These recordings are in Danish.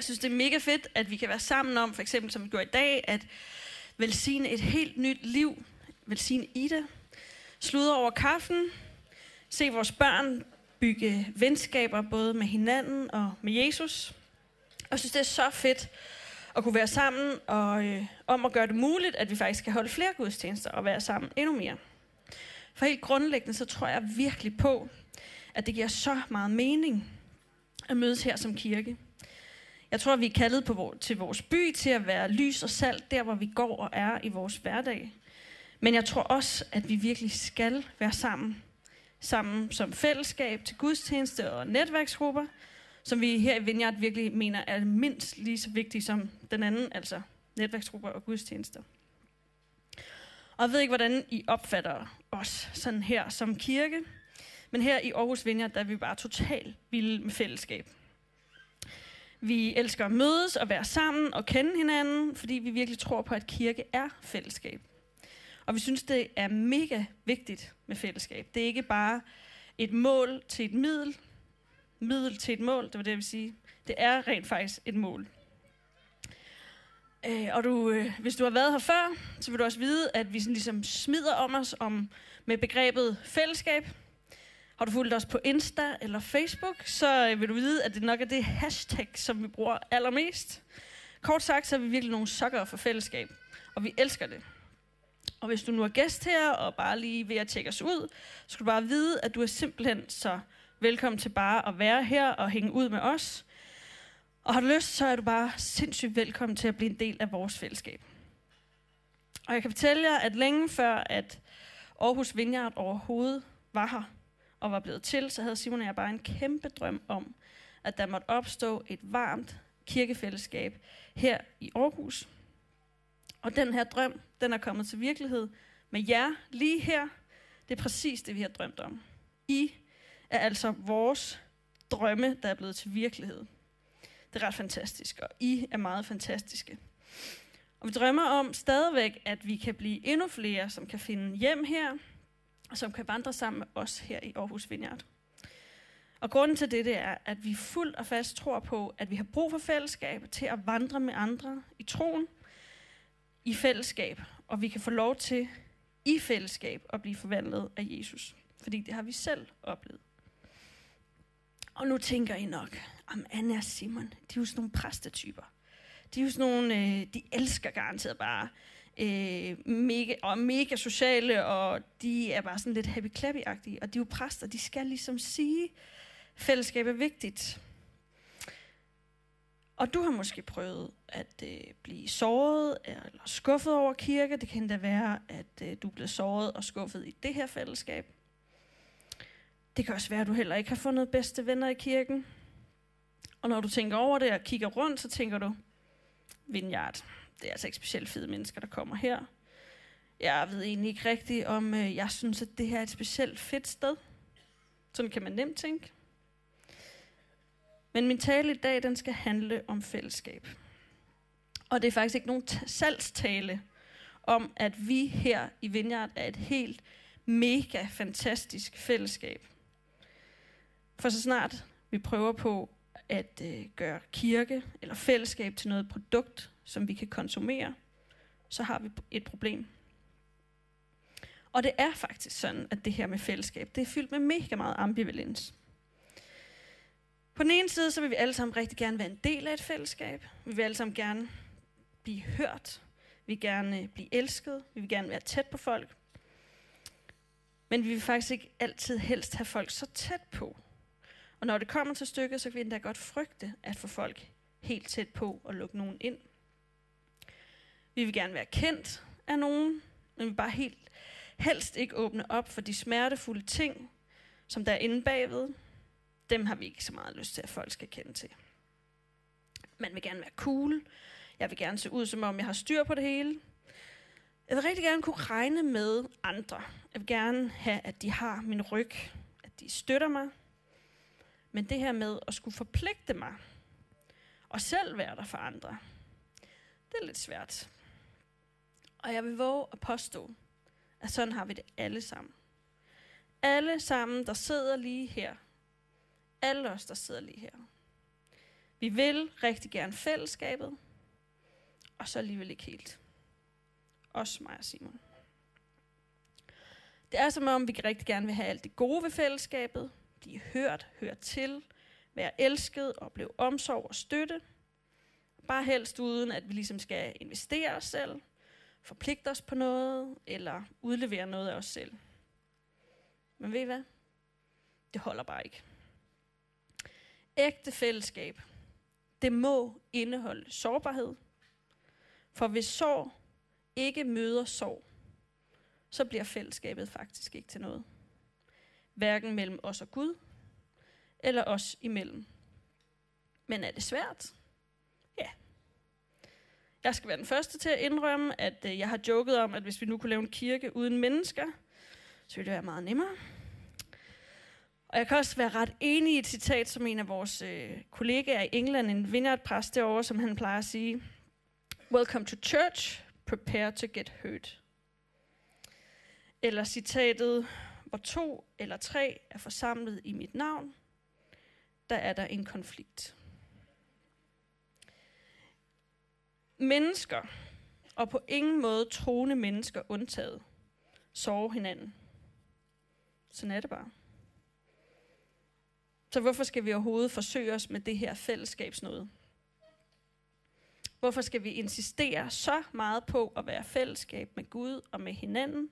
Jeg synes, det er mega fedt, at vi kan være sammen om, for eksempel som vi gør i dag, at velsigne et helt nyt liv. Velsigne Ida. Sludre over kaffen. Se vores børn bygge venskaber både med hinanden og med Jesus. Og jeg synes, det er så fedt at kunne være sammen og øh, om at gøre det muligt, at vi faktisk kan holde flere gudstjenester og være sammen endnu mere. For helt grundlæggende, så tror jeg virkelig på, at det giver så meget mening at mødes her som kirke. Jeg tror, vi er kaldet på, til vores by til at være lys og salt, der hvor vi går og er i vores hverdag. Men jeg tror også, at vi virkelig skal være sammen. Sammen som fællesskab til gudstjeneste og netværksgrupper, som vi her i Vineyard virkelig mener er mindst lige så vigtige som den anden, altså netværksgrupper og gudstjenester. Og jeg ved ikke, hvordan I opfatter os sådan her som kirke, men her i Aarhus Vineyard, der er vi bare totalt vilde med fællesskab. Vi elsker at mødes og være sammen og kende hinanden, fordi vi virkelig tror på, at kirke er fællesskab. Og vi synes, det er mega vigtigt med fællesskab. Det er ikke bare et mål til et middel, middel til et mål, det var det, jeg ville sige. Det er rent faktisk et mål. Øh, og du, øh, hvis du har været her før, så vil du også vide, at vi sådan ligesom smider om os om, med begrebet fællesskab. Har du fulgt os på Insta eller Facebook, så øh, vil du vide, at det nok er det hashtag, som vi bruger allermest. Kort sagt, så er vi virkelig nogle sokker for fællesskab, og vi elsker det. Og hvis du nu er gæst her, og bare lige ved at tjekke os ud, så skal du bare vide, at du er simpelthen så velkommen til bare at være her og hænge ud med os. Og har du lyst, så er du bare sindssygt velkommen til at blive en del af vores fællesskab. Og jeg kan fortælle jer, at længe før, at Aarhus Vineyard overhovedet var her og var blevet til, så havde Simon og jeg bare en kæmpe drøm om, at der måtte opstå et varmt kirkefællesskab her i Aarhus. Og den her drøm, den er kommet til virkelighed med jer lige her. Det er præcis det, vi har drømt om. I er altså vores drømme, der er blevet til virkelighed. Det er ret fantastisk, og I er meget fantastiske. Og vi drømmer om stadigvæk, at vi kan blive endnu flere, som kan finde hjem her, som kan vandre sammen med os her i Aarhus Vineyard. Og grunden til det, det er, at vi fuldt og fast tror på, at vi har brug for fællesskab til at vandre med andre i troen, i fællesskab, og vi kan få lov til i fællesskab at blive forvandlet af Jesus. Fordi det har vi selv oplevet. Og nu tænker I nok, om Anna og Simon, de er jo sådan nogle præstetyper. De er jo sådan nogle, øh, de elsker garanteret bare øh, mega, og mega sociale, og de er bare sådan lidt happy clappy -agtige. Og de er jo præster, de skal ligesom sige, fællesskab er vigtigt. Og du har måske prøvet at øh, blive såret eller skuffet over kirke. Det kan da være, at øh, du blev såret og skuffet i det her fællesskab. Det kan også være, at du heller ikke har fundet bedste venner i kirken. Og når du tænker over det og kigger rundt, så tænker du, Vineyard, det er altså ikke specielt fede mennesker, der kommer her. Jeg ved egentlig ikke rigtigt, om øh, jeg synes, at det her er et specielt fedt sted. Sådan kan man nemt tænke. Men min tale i dag, den skal handle om fællesskab. Og det er faktisk ikke nogen salgstale om, at vi her i Vineyard er et helt mega fantastisk fællesskab. For så snart vi prøver på at øh, gøre kirke eller fællesskab til noget produkt, som vi kan konsumere, så har vi et problem. Og det er faktisk sådan, at det her med fællesskab, det er fyldt med mega meget ambivalens. På den ene side, så vil vi alle sammen rigtig gerne være en del af et fællesskab. Vi vil alle sammen gerne blive hørt. Vi vil gerne øh, blive elsket. Vi vil gerne være tæt på folk. Men vi vil faktisk ikke altid helst have folk så tæt på. Og når det kommer til stykket, så kan vi endda godt frygte at få folk helt tæt på og lukke nogen ind. Vi vil gerne være kendt af nogen, men vi vil bare helt helst ikke åbne op for de smertefulde ting, som der er inde bagved. Dem har vi ikke så meget lyst til, at folk skal kende til. Man vil gerne være cool. Jeg vil gerne se ud, som om jeg har styr på det hele. Jeg vil rigtig gerne kunne regne med andre. Jeg vil gerne have, at de har min ryg, at de støtter mig. Men det her med at skulle forpligte mig, og selv være der for andre, det er lidt svært. Og jeg vil våge at påstå, at sådan har vi det alle sammen. Alle sammen, der sidder lige her. Alle os, der sidder lige her. Vi vil rigtig gerne fællesskabet, og så alligevel ikke helt. Også mig og Simon. Det er som om, vi rigtig gerne vil have alt det gode ved fællesskabet. Blive hørt, hørt til, være elsket, opleve omsorg og støtte. Bare helst uden, at vi ligesom skal investere os selv, forpligte os på noget, eller udlevere noget af os selv. Men ved I hvad? Det holder bare ikke. Ægte fællesskab, det må indeholde sårbarhed. For hvis sorg ikke møder sorg, så bliver fællesskabet faktisk ikke til noget. Hverken mellem os og Gud, eller os imellem. Men er det svært? Ja. Jeg skal være den første til at indrømme, at øh, jeg har joket om, at hvis vi nu kunne lave en kirke uden mennesker, så ville det være meget nemmere. Og jeg kan også være ret enig i et citat, som en af vores øh, kollegaer i England, en vineyard derovre, som han plejer at sige, Welcome to church, prepare to get hurt. Eller citatet, hvor to eller tre er forsamlet i mit navn, der er der en konflikt. Mennesker, og på ingen måde troende mennesker undtaget, sover hinanden. Sådan er det bare. Så hvorfor skal vi overhovedet forsøge os med det her fællesskabsnode? Hvorfor skal vi insistere så meget på at være fællesskab med Gud og med hinanden?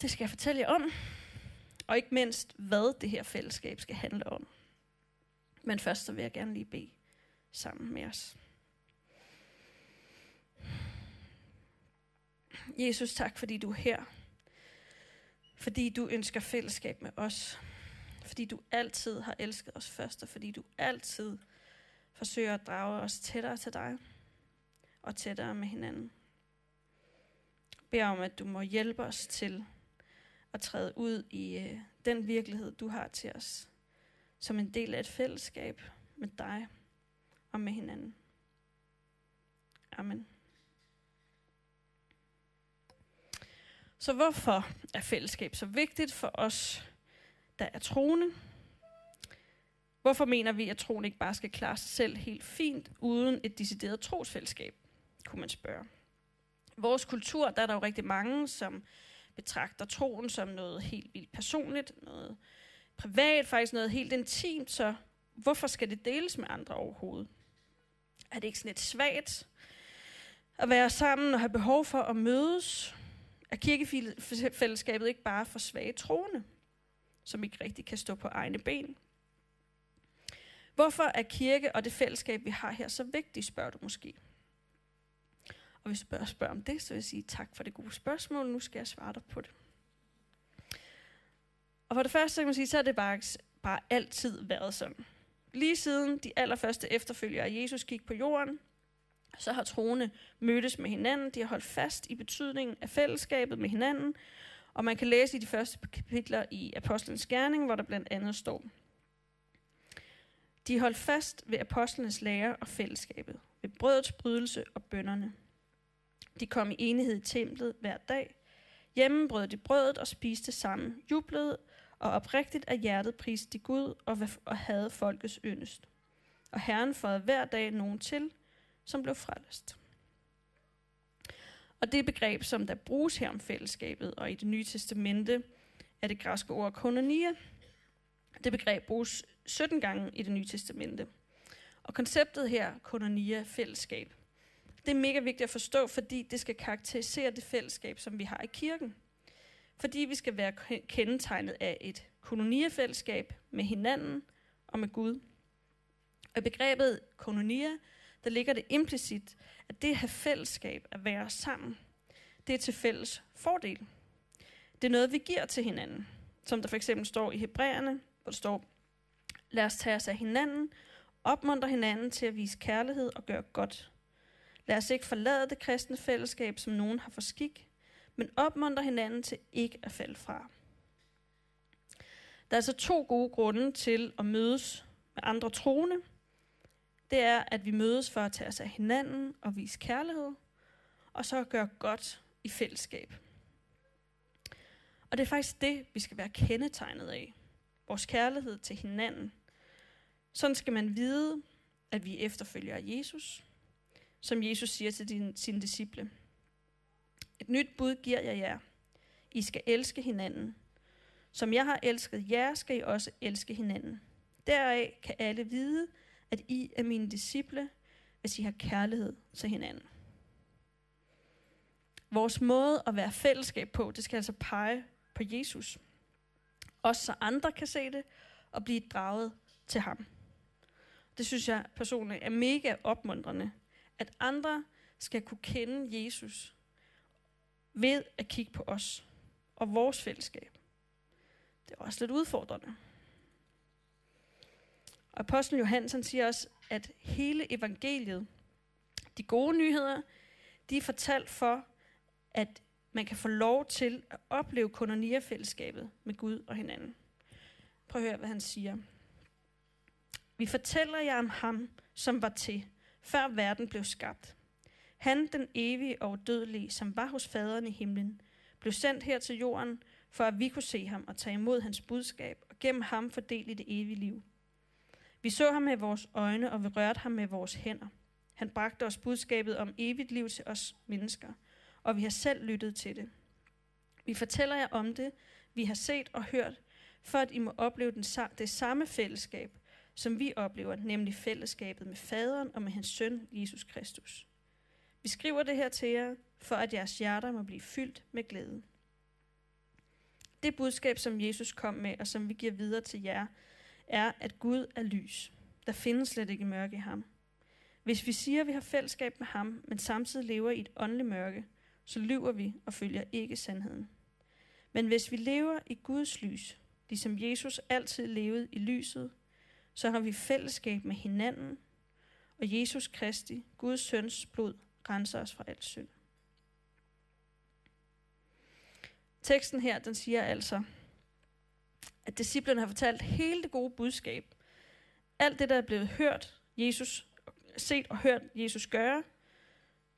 Det skal jeg fortælle jer om. Og ikke mindst, hvad det her fællesskab skal handle om. Men først så vil jeg gerne lige bede sammen med os. Jesus, tak fordi du er her. Fordi du ønsker fællesskab med os. Fordi du altid har elsket os først, og fordi du altid forsøger at drage os tættere til dig og tættere med hinanden. Jeg beder om, at du må hjælpe os til at træde ud i øh, den virkelighed, du har til os, som en del af et fællesskab med dig og med hinanden. Amen. Så hvorfor er fællesskab så vigtigt for os, der er troende? Hvorfor mener vi, at troen ikke bare skal klare sig selv helt fint, uden et decideret trosfællesskab, kunne man spørge. I vores kultur, der er der jo rigtig mange, som betragter troen som noget helt vildt personligt, noget privat, faktisk noget helt intimt, så hvorfor skal det deles med andre overhovedet? Er det ikke sådan lidt svagt at være sammen og have behov for at mødes? Er kirkefællesskabet ikke bare for svage troende, som ikke rigtig kan stå på egne ben? Hvorfor er kirke og det fællesskab, vi har her, så vigtigt, spørger du måske. Og hvis du spørger, spørger om det, så vil jeg sige tak for det gode spørgsmål. Nu skal jeg svare dig på det. Og for det første, så kan man sige, så har det bare, bare altid været sådan. Lige siden de allerførste efterfølgere af Jesus gik på jorden, så har troende mødtes med hinanden. De har holdt fast i betydningen af fællesskabet med hinanden. Og man kan læse i de første kapitler i Apostlenes Gerning, hvor der blandt andet står, de holdt fast ved apostlenes lære og fællesskabet, ved brødets brydelse og bønderne. De kom i enighed i templet hver dag. Hjemme brød de brødet og spiste sammen, jublede og oprigtigt af hjertet priste de Gud og, og havde folkets yndest. Og Herren fåede hver dag nogen til, som blev frelst. Og det begreb, som der bruges her om fællesskabet, og i det nye testamente, er det græske ord kononia. Det begreb bruges 17 gange i det nye testamente. Og konceptet her, kononia, fællesskab, det er mega vigtigt at forstå, fordi det skal karakterisere det fællesskab, som vi har i kirken. Fordi vi skal være kendetegnet af et kolonierfællesskab med hinanden og med Gud. Og i begrebet kononia, der ligger det implicit, at det at have fællesskab, at være sammen, det er til fælles fordel. Det er noget, vi giver til hinanden. Som der for eksempel står i Hebræerne, hvor der står, lad os tage os af hinanden, opmuntre hinanden til at vise kærlighed og gøre godt. Lad os ikke forlade det kristne fællesskab, som nogen har for skik, men opmuntre hinanden til ikke at falde fra. Der er altså to gode grunde til at mødes med andre troende. Det er, at vi mødes for at tage os af hinanden og vise kærlighed, og så gøre godt i fællesskab. Og det er faktisk det, vi skal være kendetegnet af. Vores kærlighed til hinanden. Sådan skal man vide, at vi efterfølger Jesus, som Jesus siger til din, sine disciple. Et nyt bud giver jeg jer. I skal elske hinanden. Som jeg har elsket jer, skal I også elske hinanden. Deraf kan alle vide, at I er mine disciple, hvis I har kærlighed til hinanden. Vores måde at være fællesskab på, det skal altså pege på Jesus. Også så andre kan se det og blive draget til ham. Det synes jeg personligt er mega opmuntrende, at andre skal kunne kende Jesus ved at kigge på os og vores fællesskab. Det er også lidt udfordrende. Og apostlen Johannes han siger også, at hele evangeliet, de gode nyheder, de er fortalt for, at man kan få lov til at opleve kononia-fællesskabet med Gud og hinanden. Prøv at høre, hvad han siger. Vi fortæller jer om ham, som var til, før verden blev skabt. Han, den evige og dødelige, som var hos faderen i himlen, blev sendt her til jorden, for at vi kunne se ham og tage imod hans budskab, og gennem ham fordele det evige liv. Vi så ham med vores øjne, og vi rørte ham med vores hænder. Han bragte os budskabet om evigt liv til os mennesker, og vi har selv lyttet til det. Vi fortæller jer om det, vi har set og hørt, for at I må opleve den, det samme fællesskab, som vi oplever, nemlig fællesskabet med faderen og med hans søn, Jesus Kristus. Vi skriver det her til jer, for at jeres hjerter må blive fyldt med glæde. Det budskab, som Jesus kom med, og som vi giver videre til jer, er, at Gud er lys. Der findes slet ikke mørke i ham. Hvis vi siger, at vi har fællesskab med ham, men samtidig lever i et åndeligt mørke, så lyver vi og følger ikke sandheden. Men hvis vi lever i Guds lys, ligesom Jesus altid levede i lyset, så har vi fællesskab med hinanden, og Jesus Kristi, Guds søns blod, renser os fra alt synd. Teksten her, den siger altså, at disciplerne har fortalt hele det gode budskab. Alt det, der er blevet hørt, Jesus, set og hørt Jesus gøre,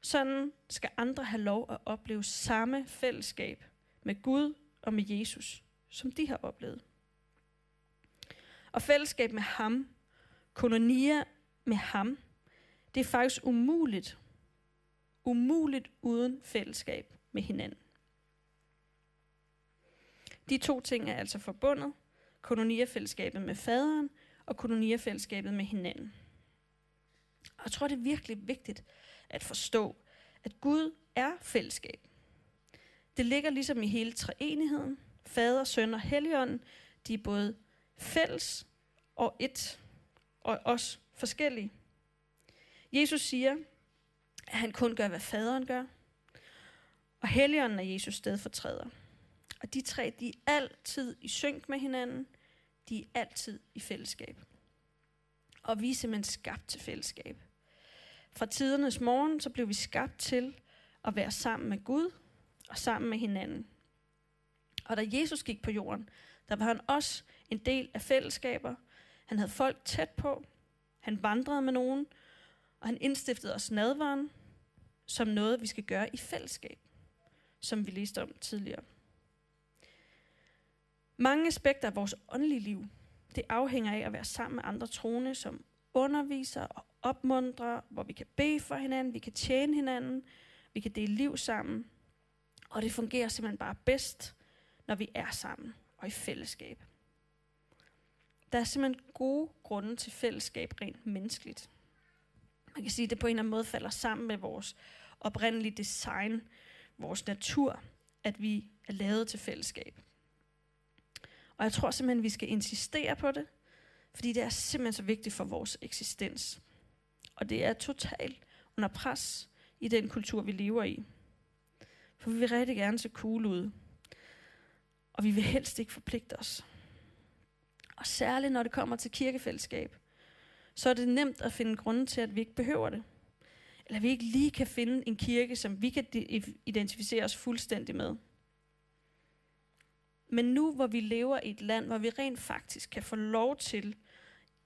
sådan skal andre have lov at opleve samme fællesskab med Gud og med Jesus, som de har oplevet. Og fællesskab med ham, kolonier med ham, det er faktisk umuligt. Umuligt uden fællesskab med hinanden. De to ting er altså forbundet. Kolonierfællesskabet med faderen og kolonierfællesskabet med hinanden. Og jeg tror, det er virkelig vigtigt at forstå, at Gud er fællesskab. Det ligger ligesom i hele treenigheden. Fader, søn og helligånden, de er både fælles og et, og også forskellige. Jesus siger, at han kun gør, hvad faderen gør, og helligånden er Jesus stedfortræder. Og de tre, de er altid i synk med hinanden. De er altid i fællesskab. Og vi er simpelthen skabt til fællesskab. Fra tidernes morgen, så blev vi skabt til at være sammen med Gud og sammen med hinanden. Og da Jesus gik på jorden, der var han også en del af fællesskaber. Han havde folk tæt på. Han vandrede med nogen. Og han indstiftede os nadvaren som noget, vi skal gøre i fællesskab, som vi læste om tidligere. Mange aspekter af vores åndelige liv, det afhænger af at være sammen med andre troende, som underviser og opmuntrer, hvor vi kan bede for hinanden, vi kan tjene hinanden, vi kan dele liv sammen. Og det fungerer simpelthen bare bedst, når vi er sammen og i fællesskab. Der er simpelthen gode grunde til fællesskab rent menneskeligt. Man kan sige, at det på en eller anden måde falder sammen med vores oprindelige design, vores natur, at vi er lavet til fællesskab. Og jeg tror simpelthen, at vi skal insistere på det, fordi det er simpelthen så vigtigt for vores eksistens. Og det er totalt under pres i den kultur, vi lever i. For vi vil rigtig gerne se cool ud. Og vi vil helst ikke forpligte os. Og særligt når det kommer til kirkefællesskab, så er det nemt at finde grunde til, at vi ikke behøver det. Eller vi ikke lige kan finde en kirke, som vi kan identificere os fuldstændig med. Men nu hvor vi lever i et land, hvor vi rent faktisk kan få lov til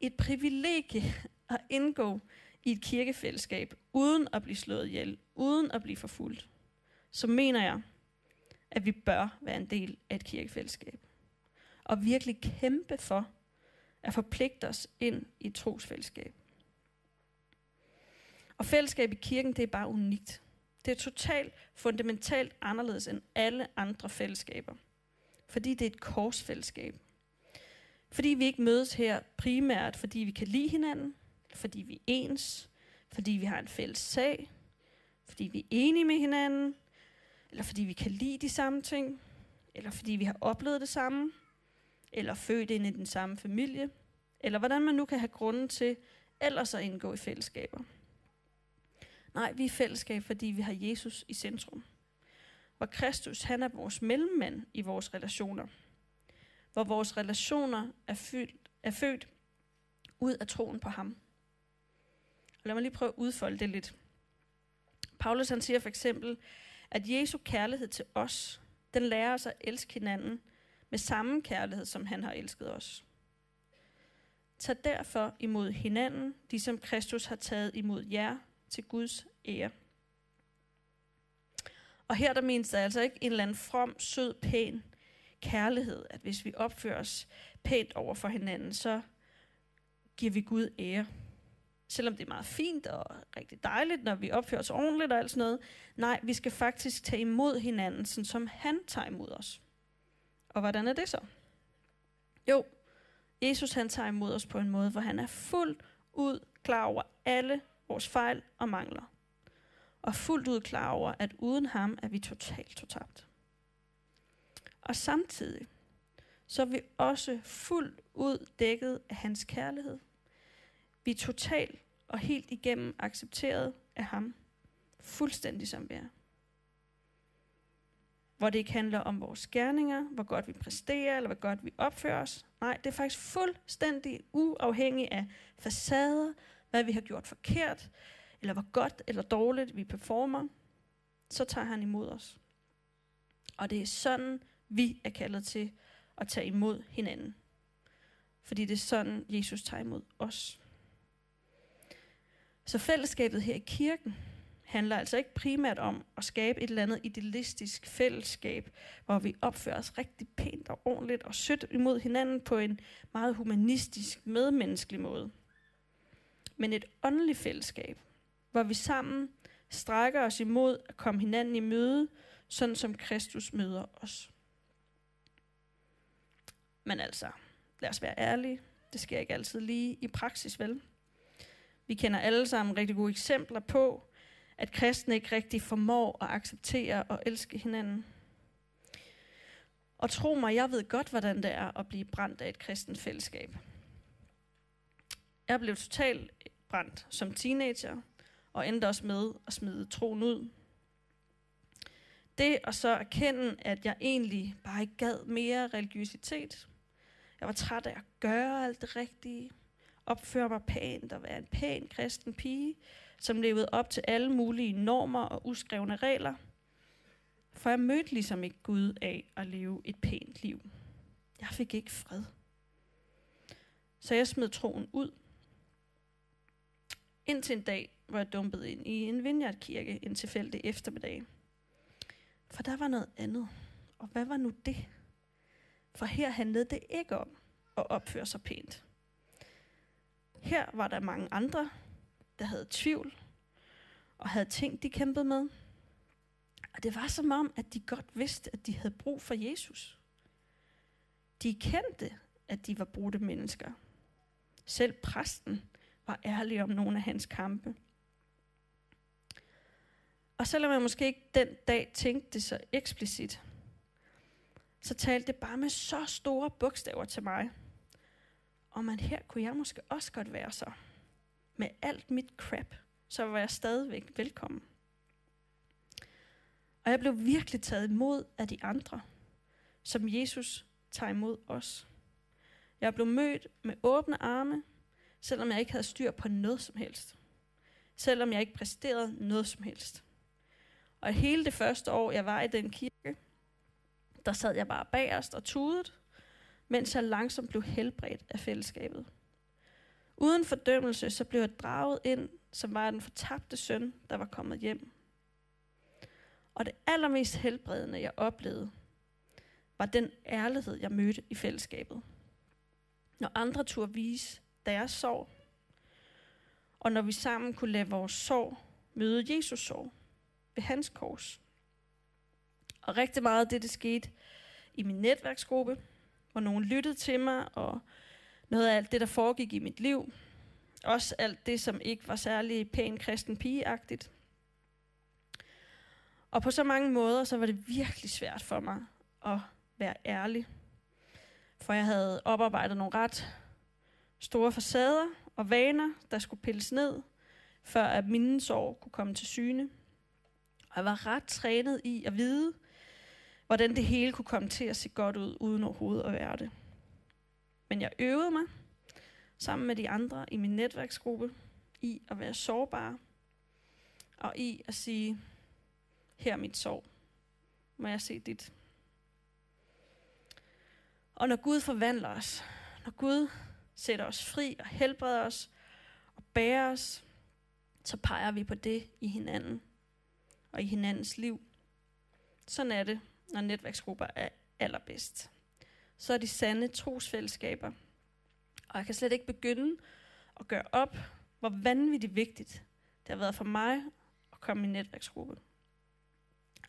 et privilegie at indgå i et kirkefællesskab, uden at blive slået ihjel, uden at blive forfulgt, så mener jeg, at vi bør være en del af et kirkefællesskab. Og virkelig kæmpe for, at forpligte os ind i et trosfællesskab. Og fællesskab i kirken, det er bare unikt. Det er totalt fundamentalt anderledes end alle andre fællesskaber. Fordi det er et korsfællesskab. Fordi vi ikke mødes her primært, fordi vi kan lide hinanden, fordi vi er ens, fordi vi har en fælles sag, fordi vi er enige med hinanden, eller fordi vi kan lide de samme ting, eller fordi vi har oplevet det samme, eller født ind i den samme familie, eller hvordan man nu kan have grunden til ellers at indgå i fællesskaber. Nej, vi er fællesskab, fordi vi har Jesus i centrum. Hvor Kristus, han er vores mellemmand i vores relationer. Hvor vores relationer er, fyldt, er født ud af troen på ham. Og lad mig lige prøve at udfolde det lidt. Paulus han siger for eksempel, at Jesu kærlighed til os, den lærer os at elske hinanden med samme kærlighed, som han har elsket os. Tag derfor imod hinanden, ligesom Kristus har taget imod jer til Guds ære. Og her der menes der altså ikke en eller anden from, sød, pæn kærlighed, at hvis vi opfører os pænt over for hinanden, så giver vi Gud ære. Selvom det er meget fint og rigtig dejligt, når vi opfører os ordentligt og alt sådan noget. Nej, vi skal faktisk tage imod hinanden, sådan som han tager imod os. Og hvordan er det så? Jo, Jesus han tager imod os på en måde, hvor han er fuldt ud klar over alle vores fejl og mangler. Og fuldt ud klar over, at uden ham er vi totalt totabt. Og samtidig, så er vi også fuldt ud dækket af hans kærlighed. Vi er totalt og helt igennem accepteret af ham. Fuldstændig som vi er. Hvor det ikke handler om vores gerninger, hvor godt vi præsterer, eller hvor godt vi opfører os. Nej, det er faktisk fuldstændig uafhængigt af facader, hvad vi har gjort forkert, eller hvor godt eller dårligt vi performer. Så tager han imod os. Og det er sådan, vi er kaldet til at tage imod hinanden. Fordi det er sådan, Jesus tager imod os. Så fællesskabet her i kirken handler altså ikke primært om at skabe et eller andet idealistisk fællesskab, hvor vi opfører os rigtig pænt og ordentligt og sødt imod hinanden på en meget humanistisk, medmenneskelig måde. Men et åndeligt fællesskab, hvor vi sammen strækker os imod at komme hinanden i møde, sådan som Kristus møder os. Men altså, lad os være ærlige. Det sker ikke altid lige i praksis, vel? Vi kender alle sammen rigtig gode eksempler på, at kristne ikke rigtig formår at acceptere og elske hinanden. Og tro mig, jeg ved godt, hvordan det er at blive brændt af et kristent fællesskab. Jeg blev totalt brændt som teenager, og endte også med at smide troen ud. Det at så erkende, at jeg egentlig bare ikke gad mere religiøsitet. Jeg var træt af at gøre alt det rigtige, opføre mig pænt og være en pæn kristen pige, som levede op til alle mulige normer og uskrevne regler. For jeg mødte ligesom ikke Gud af at leve et pænt liv. Jeg fik ikke fred. Så jeg smed troen ud. Indtil en dag, hvor jeg dumpede ind i en vineyardkirke en tilfældig eftermiddag. For der var noget andet. Og hvad var nu det? For her handlede det ikke om at opføre sig pænt. Her var der mange andre, der havde tvivl og havde ting, de kæmpede med. Og det var som om, at de godt vidste, at de havde brug for Jesus. De kendte, at de var brudte mennesker. Selv præsten var ærlig om nogle af hans kampe. Og selvom jeg måske ikke den dag tænkte det så eksplicit, så talte det bare med så store bogstaver til mig. Og man her kunne jeg måske også godt være så. Med alt mit crap, så var jeg stadigvæk velkommen. Og jeg blev virkelig taget imod af de andre, som Jesus tager imod os. Jeg blev mødt med åbne arme, selvom jeg ikke havde styr på noget som helst. Selvom jeg ikke præsterede noget som helst. Og hele det første år, jeg var i den kirke, der sad jeg bare bagerst og tudet, mens jeg langsomt blev helbredt af fællesskabet. Uden fordømmelse, så blev jeg draget ind, som var den fortabte søn, der var kommet hjem. Og det allermest helbredende, jeg oplevede, var den ærlighed, jeg mødte i fællesskabet. Når andre turde vise deres sorg. Og når vi sammen kunne lade vores sorg møde Jesus sorg ved hans kors. Og rigtig meget af det, det skete i min netværksgruppe, hvor nogen lyttede til mig, og noget af alt det, der foregik i mit liv. Også alt det, som ikke var særlig pæn kristen pigeagtigt. Og på så mange måder, så var det virkelig svært for mig at være ærlig. For jeg havde oparbejdet nogle ret store facader og vaner, der skulle pilles ned, før at mine sorg kunne komme til syne. Og jeg var ret trænet i at vide, hvordan det hele kunne komme til at se godt ud, uden overhovedet at være det. Men jeg øvede mig, sammen med de andre i min netværksgruppe, i at være sårbar, og i at sige, her er mit sorg. Må jeg se dit? Og når Gud forvandler os, når Gud sætter os fri og helbreder os og bærer os, så peger vi på det i hinanden og i hinandens liv. Sådan er det, når netværksgrupper er allerbedst. Så er de sande trosfællesskaber. Og jeg kan slet ikke begynde at gøre op, hvor vanvittigt vigtigt det har været for mig at komme i netværksgruppe.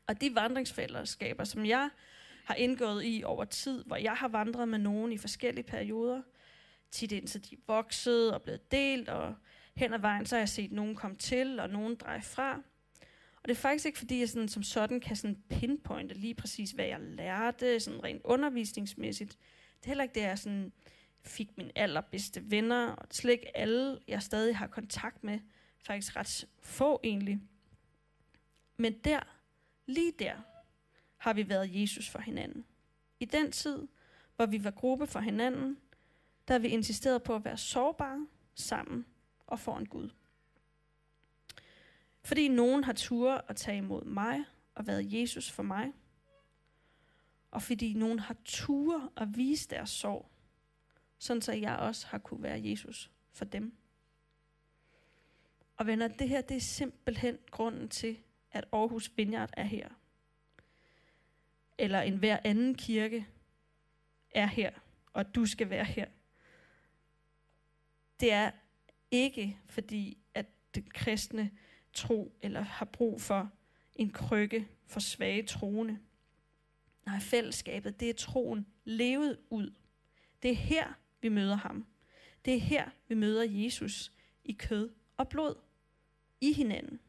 Og de vandringsfællesskaber, som jeg har indgået i over tid, hvor jeg har vandret med nogen i forskellige perioder, tit indtil de er vokset og blevet delt, og hen ad vejen, så har jeg set nogen komme til, og nogen dreje fra. Og det er faktisk ikke, fordi jeg sådan, som sådan kan sådan pinpointe lige præcis, hvad jeg lærte, sådan rent undervisningsmæssigt. Det er heller ikke det, jeg sådan fik mine allerbedste venner, og slet ikke alle, jeg stadig har kontakt med. Faktisk ret få egentlig. Men der, lige der, har vi været Jesus for hinanden. I den tid, hvor vi var gruppe for hinanden, der har vi insisteret på at være sårbare sammen og foran Gud. Fordi nogen har tur at tage imod mig og været Jesus for mig. Og fordi nogen har tur at vise deres sorg, sådan så jeg også har kunne være Jesus for dem. Og venner, det her det er simpelthen grunden til, at Aarhus Vineyard er her. Eller en hver anden kirke er her, og du skal være her. Det er ikke fordi, at den kristne tro eller har brug for en krykke for svage troende. Nej, fællesskabet, det er troen levet ud. Det er her, vi møder ham. Det er her, vi møder Jesus i kød og blod. I hinanden.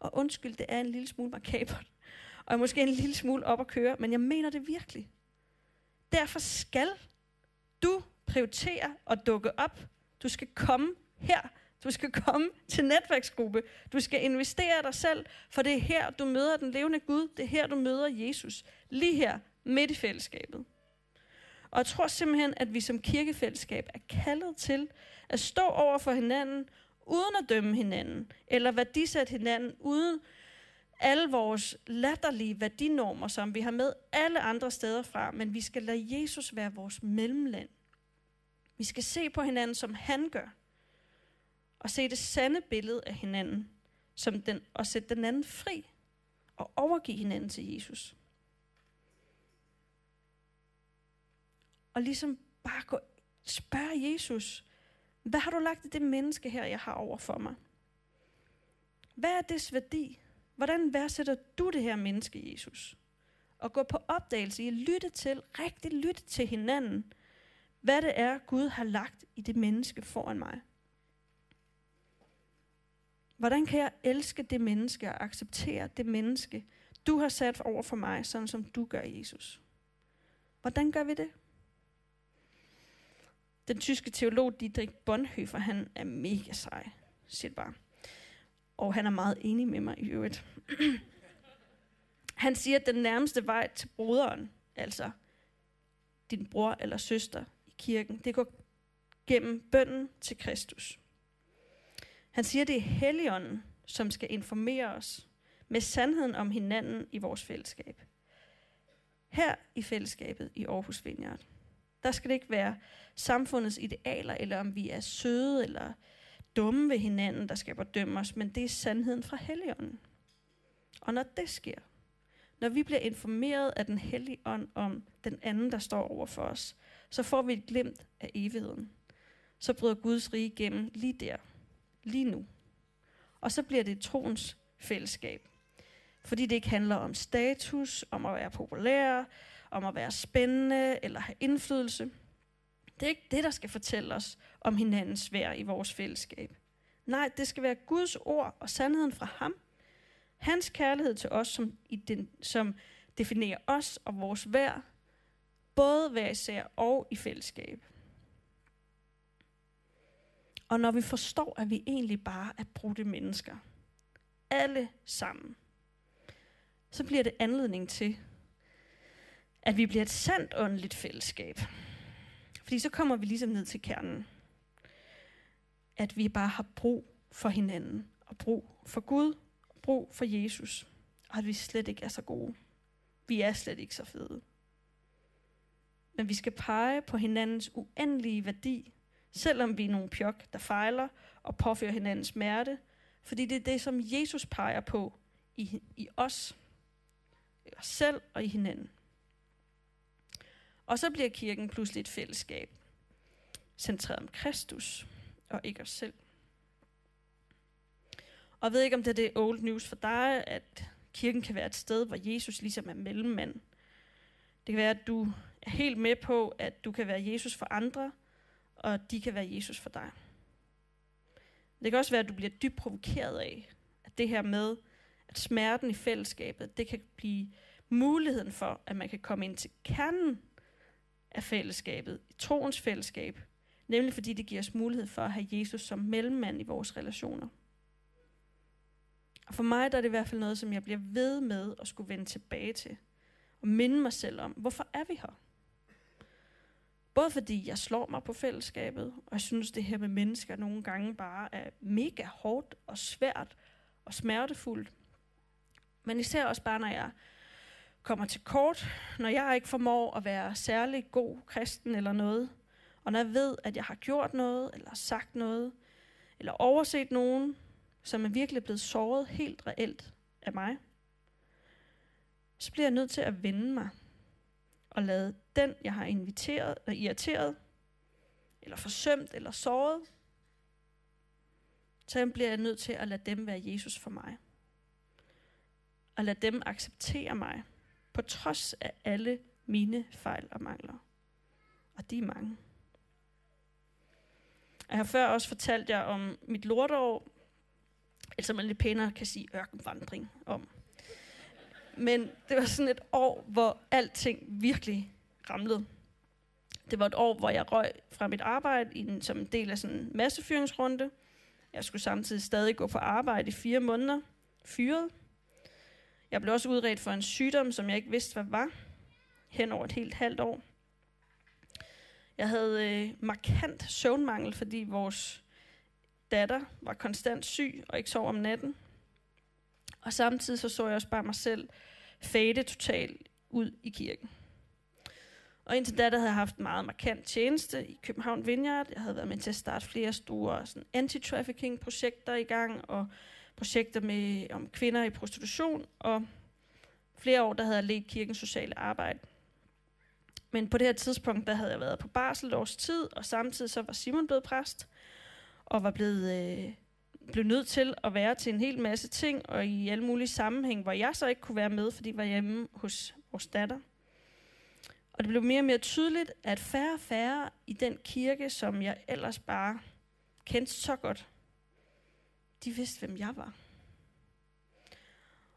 Og undskyld, det er en lille smule makabert. Og måske en lille smule op at køre, men jeg mener det virkelig. Derfor skal du prioritere at dukke op. Du skal komme her du skal komme til netværksgruppe. Du skal investere dig selv, for det er her, du møder den levende Gud. Det er her, du møder Jesus. Lige her, midt i fællesskabet. Og jeg tror simpelthen, at vi som kirkefællesskab er kaldet til at stå over for hinanden, uden at dømme hinanden, eller værdisætte hinanden, uden alle vores latterlige værdinormer, som vi har med alle andre steder fra, men vi skal lade Jesus være vores mellemland. Vi skal se på hinanden, som han gør og se det sande billede af hinanden, som den, og sætte den anden fri og overgive hinanden til Jesus. Og ligesom bare gå, spørge Jesus, hvad har du lagt i det menneske her, jeg har over for mig? Hvad er dets værdi? Hvordan værdsætter du det her menneske, Jesus? Og gå på opdagelse i at lytte til, rigtig lytte til hinanden, hvad det er, Gud har lagt i det menneske foran mig. Hvordan kan jeg elske det menneske og acceptere det menneske, du har sat over for mig, sådan som du gør, Jesus? Hvordan gør vi det? Den tyske teolog Dietrich Bonhoeffer, han er mega sej, siger bare. Og han er meget enig med mig i øvrigt. han siger, at den nærmeste vej til broderen, altså din bror eller søster i kirken, det går gennem bønden til Kristus. Han siger, det er Helligånden, som skal informere os med sandheden om hinanden i vores fællesskab. Her i fællesskabet i Aarhus Vineyard, der skal det ikke være samfundets idealer, eller om vi er søde eller dumme ved hinanden, der skal bedømme os, men det er sandheden fra Helligånden. Og når det sker, når vi bliver informeret af den hellige ånd om den anden, der står over for os, så får vi et glimt af evigheden. Så bryder Guds rige igennem lige der, lige nu. Og så bliver det troens fællesskab. Fordi det ikke handler om status, om at være populær, om at være spændende eller have indflydelse. Det er ikke det, der skal fortælle os om hinandens værd i vores fællesskab. Nej, det skal være Guds ord og sandheden fra ham. Hans kærlighed til os, som, i den, som definerer os og vores værd, både hver især og i fællesskab. Og når vi forstår, at vi egentlig bare er brudte mennesker, alle sammen, så bliver det anledning til, at vi bliver et sandt åndeligt fællesskab. Fordi så kommer vi ligesom ned til kernen. At vi bare har brug for hinanden, og brug for Gud, og brug for Jesus, og at vi slet ikke er så gode. Vi er slet ikke så fede. Men vi skal pege på hinandens uendelige værdi, selvom vi er nogle pjok, der fejler og påfører hinanden smerte, fordi det er det, som Jesus peger på i, i os, i os selv og i hinanden. Og så bliver kirken pludselig et fællesskab, centreret om Kristus og ikke os selv. Og jeg ved ikke, om det er det old news for dig, at kirken kan være et sted, hvor Jesus ligesom er mellemmand. Det kan være, at du er helt med på, at du kan være Jesus for andre, og de kan være Jesus for dig. Det kan også være, at du bliver dybt provokeret af, at det her med, at smerten i fællesskabet, det kan blive muligheden for, at man kan komme ind til kernen af fællesskabet, i troens fællesskab, nemlig fordi det giver os mulighed for at have Jesus som mellemmand i vores relationer. Og for mig der er det i hvert fald noget, som jeg bliver ved med at skulle vende tilbage til, og minde mig selv om, hvorfor er vi her? Både fordi jeg slår mig på fællesskabet, og jeg synes, det her med mennesker nogle gange bare er mega hårdt og svært og smertefuldt. Men især også bare, når jeg kommer til kort, når jeg ikke formår at være særlig god kristen eller noget, og når jeg ved, at jeg har gjort noget, eller sagt noget, eller overset nogen, som er virkelig blevet såret helt reelt af mig, så bliver jeg nødt til at vende mig og lade den, jeg har inviteret, eller irriteret, eller forsømt, eller såret, så bliver jeg nødt til at lade dem være Jesus for mig. Og lade dem acceptere mig, på trods af alle mine fejl og mangler. Og de er mange. Jeg har før også fortalt jer om mit lorteår, eller som man lidt pænere kan sige ørkenvandring om. Men det var sådan et år, hvor alting virkelig ramlede. Det var et år, hvor jeg røg fra mit arbejde i en, som en del af sådan en massefyringsrunde. Jeg skulle samtidig stadig gå på arbejde i fire måneder. Fyret. Jeg blev også udredt for en sygdom, som jeg ikke vidste, hvad var. Hen over et helt halvt år. Jeg havde øh, markant søvnmangel, fordi vores datter var konstant syg og ikke sov om natten. Og samtidig så, så jeg også bare mig selv fade totalt ud i kirken. Og indtil da, der havde jeg haft en meget markant tjeneste i København Vineyard. Jeg havde været med til at starte flere store sådan, anti-trafficking-projekter i gang, og projekter med om kvinder i prostitution, og flere år, der havde jeg ledt kirkens sociale arbejde. Men på det her tidspunkt, der havde jeg været på barsel et års tid, og samtidig så var Simon blevet præst, og var blevet, øh, blev nødt til at være til en hel masse ting, og i alle mulige sammenhæng, hvor jeg så ikke kunne være med, fordi jeg var hjemme hos vores datter. Og det blev mere og mere tydeligt, at færre og færre i den kirke, som jeg ellers bare kendte så godt, de vidste, hvem jeg var.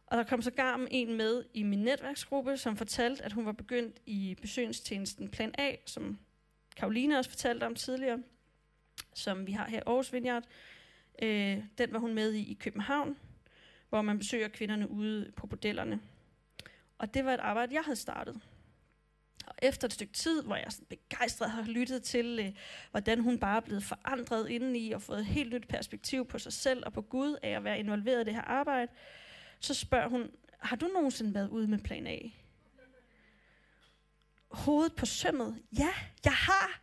Og der kom så gar en med i min netværksgruppe, som fortalte, at hun var begyndt i besøgstjenesten Plan A, som Karoline også fortalte om tidligere, som vi har her i Aarhus Vineyard. Øh, den var hun med i i København, hvor man besøger kvinderne ude på bordellerne. Og det var et arbejde, jeg havde startet. Og efter et stykke tid, hvor jeg sådan begejstret har lyttet til, øh, hvordan hun bare er blevet forandret indeni og fået et helt nyt perspektiv på sig selv og på Gud af at være involveret i det her arbejde, så spørger hun, har du nogensinde været ude med plan A? Hovedet på sømmet. Ja, jeg har.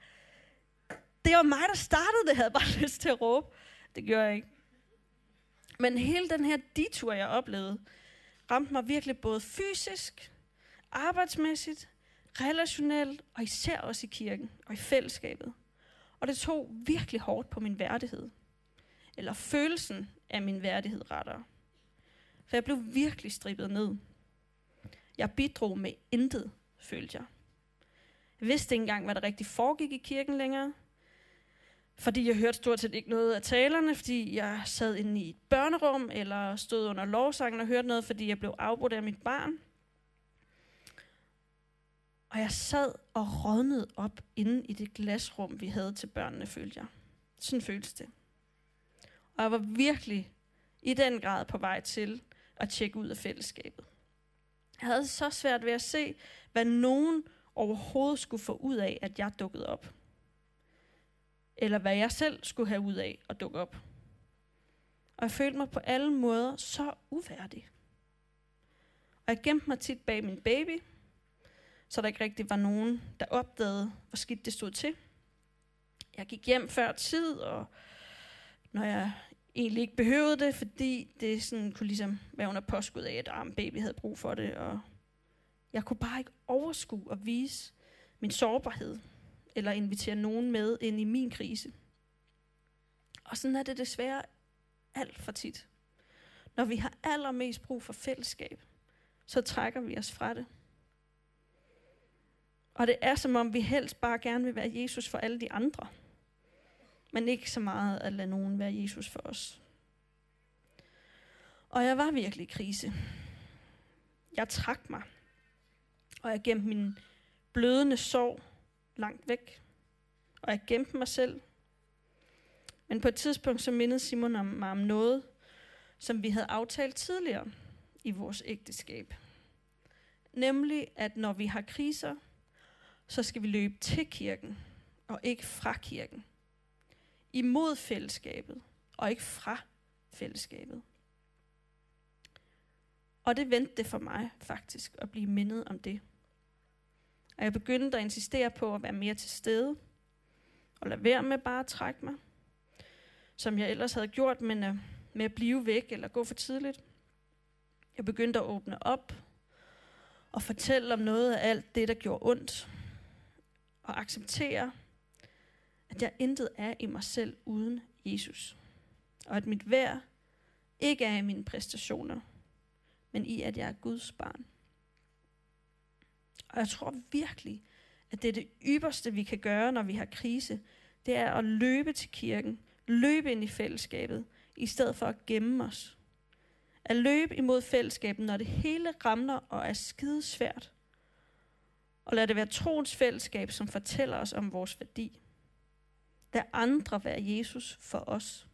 Det var mig, der startede det, havde jeg bare lyst til at råbe. Det gjorde jeg ikke. Men hele den her detur, jeg oplevede, ramte mig virkelig både fysisk, arbejdsmæssigt, relationelt, og især også i kirken og i fællesskabet. Og det tog virkelig hårdt på min værdighed. Eller følelsen af min værdighed rettere. For jeg blev virkelig strippet ned. Jeg bidrog med intet, følte jeg. Jeg vidste ikke engang, hvad der rigtig foregik i kirken længere. Fordi jeg hørte stort set ikke noget af talerne, fordi jeg sad inde i et børnerum, eller stod under lovsangen og hørte noget, fordi jeg blev afbrudt af mit barn. Og jeg sad og rådnede op inde i det glasrum, vi havde til børnene, følte jeg. Sådan føltes det. Og jeg var virkelig i den grad på vej til at tjekke ud af fællesskabet. Jeg havde så svært ved at se, hvad nogen overhovedet skulle få ud af, at jeg dukkede op. Eller hvad jeg selv skulle have ud af at dukke op. Og jeg følte mig på alle måder så uværdig. Og jeg gemte mig tit bag min baby, så der ikke rigtig var nogen, der opdagede, hvor skidt det stod til. Jeg gik hjem før tid, og når jeg egentlig ikke behøvede det, fordi det sådan kunne ligesom være under påskud af, at arm baby havde brug for det, og jeg kunne bare ikke overskue og vise min sårbarhed, eller invitere nogen med ind i min krise. Og sådan er det desværre alt for tit. Når vi har allermest brug for fællesskab, så trækker vi os fra det. Og det er som om, vi helst bare gerne vil være Jesus for alle de andre. Men ikke så meget at lade nogen være Jesus for os. Og jeg var virkelig i krise. Jeg trak mig. Og jeg gemte min blødende sorg langt væk. Og jeg gemte mig selv. Men på et tidspunkt så mindede Simon om mig om noget, som vi havde aftalt tidligere i vores ægteskab. Nemlig, at når vi har kriser, så skal vi løbe til kirken, og ikke fra kirken. Imod fællesskabet, og ikke fra fællesskabet. Og det vendte det for mig faktisk at blive mindet om det. Og jeg begyndte at insistere på at være mere til stede, og lade være med bare at trække mig, som jeg ellers havde gjort, men uh, med at blive væk eller gå for tidligt. Jeg begyndte at åbne op og fortælle om noget af alt det, der gjorde ondt, og acceptere, at jeg intet er i mig selv uden Jesus. Og at mit værd ikke er i mine præstationer, men i, at jeg er Guds barn. Og jeg tror virkelig, at det er det ypperste, vi kan gøre, når vi har krise. Det er at løbe til kirken, løbe ind i fællesskabet, i stedet for at gemme os. At løbe imod fællesskabet, når det hele ramler og er skide svært. Og lad det være troens fællesskab, som fortæller os om vores værdi. Lad andre være Jesus for os.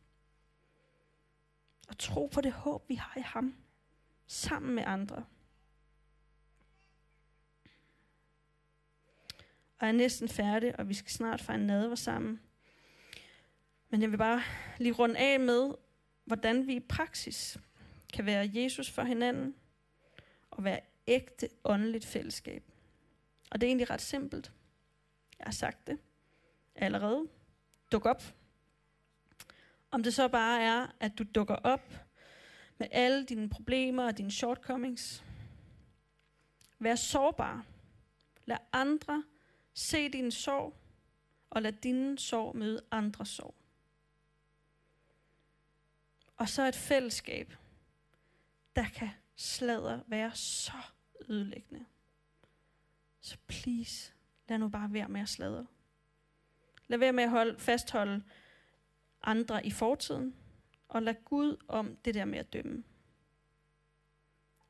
Og tro på det håb, vi har i ham, sammen med andre. Og er næsten færdig, og vi skal snart fejre nadver sammen. Men jeg vil bare lige runde af med, hvordan vi i praksis kan være Jesus for hinanden, og være ægte åndeligt fællesskab. Og det er egentlig ret simpelt. Jeg har sagt det allerede. Duk op. Om det så bare er, at du dukker op med alle dine problemer og dine shortcomings. Vær sårbar. Lad andre se din sorg, og lad din sorg møde andres sorg. Og så et fællesskab, der kan sladre være så ødelæggende. Så please, lad nu bare være med at sladre. Lad være med at holde, fastholde andre i fortiden, og lad Gud om det der med at dømme.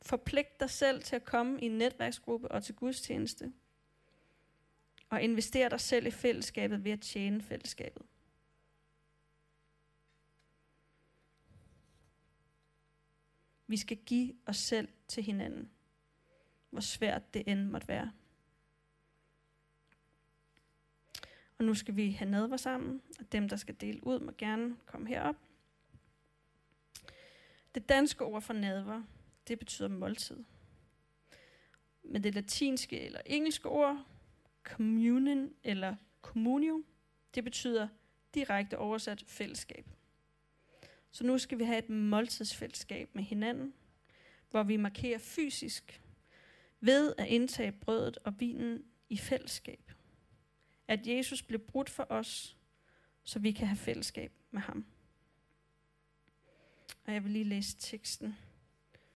Forpligt dig selv til at komme i en netværksgruppe og til gudstjeneste. Og investere dig selv i fællesskabet ved at tjene fællesskabet. Vi skal give os selv til hinanden, hvor svært det end måtte være. Og nu skal vi have nadver sammen, og dem, der skal dele ud, må gerne komme herop. Det danske ord for nadver, det betyder måltid. Men det latinske eller engelske ord, communion eller communio, det betyder direkte oversat fællesskab. Så nu skal vi have et måltidsfællesskab med hinanden, hvor vi markerer fysisk ved at indtage brødet og vinen i fællesskab. At Jesus blev brudt for os, så vi kan have fællesskab med ham. Og jeg vil lige læse teksten.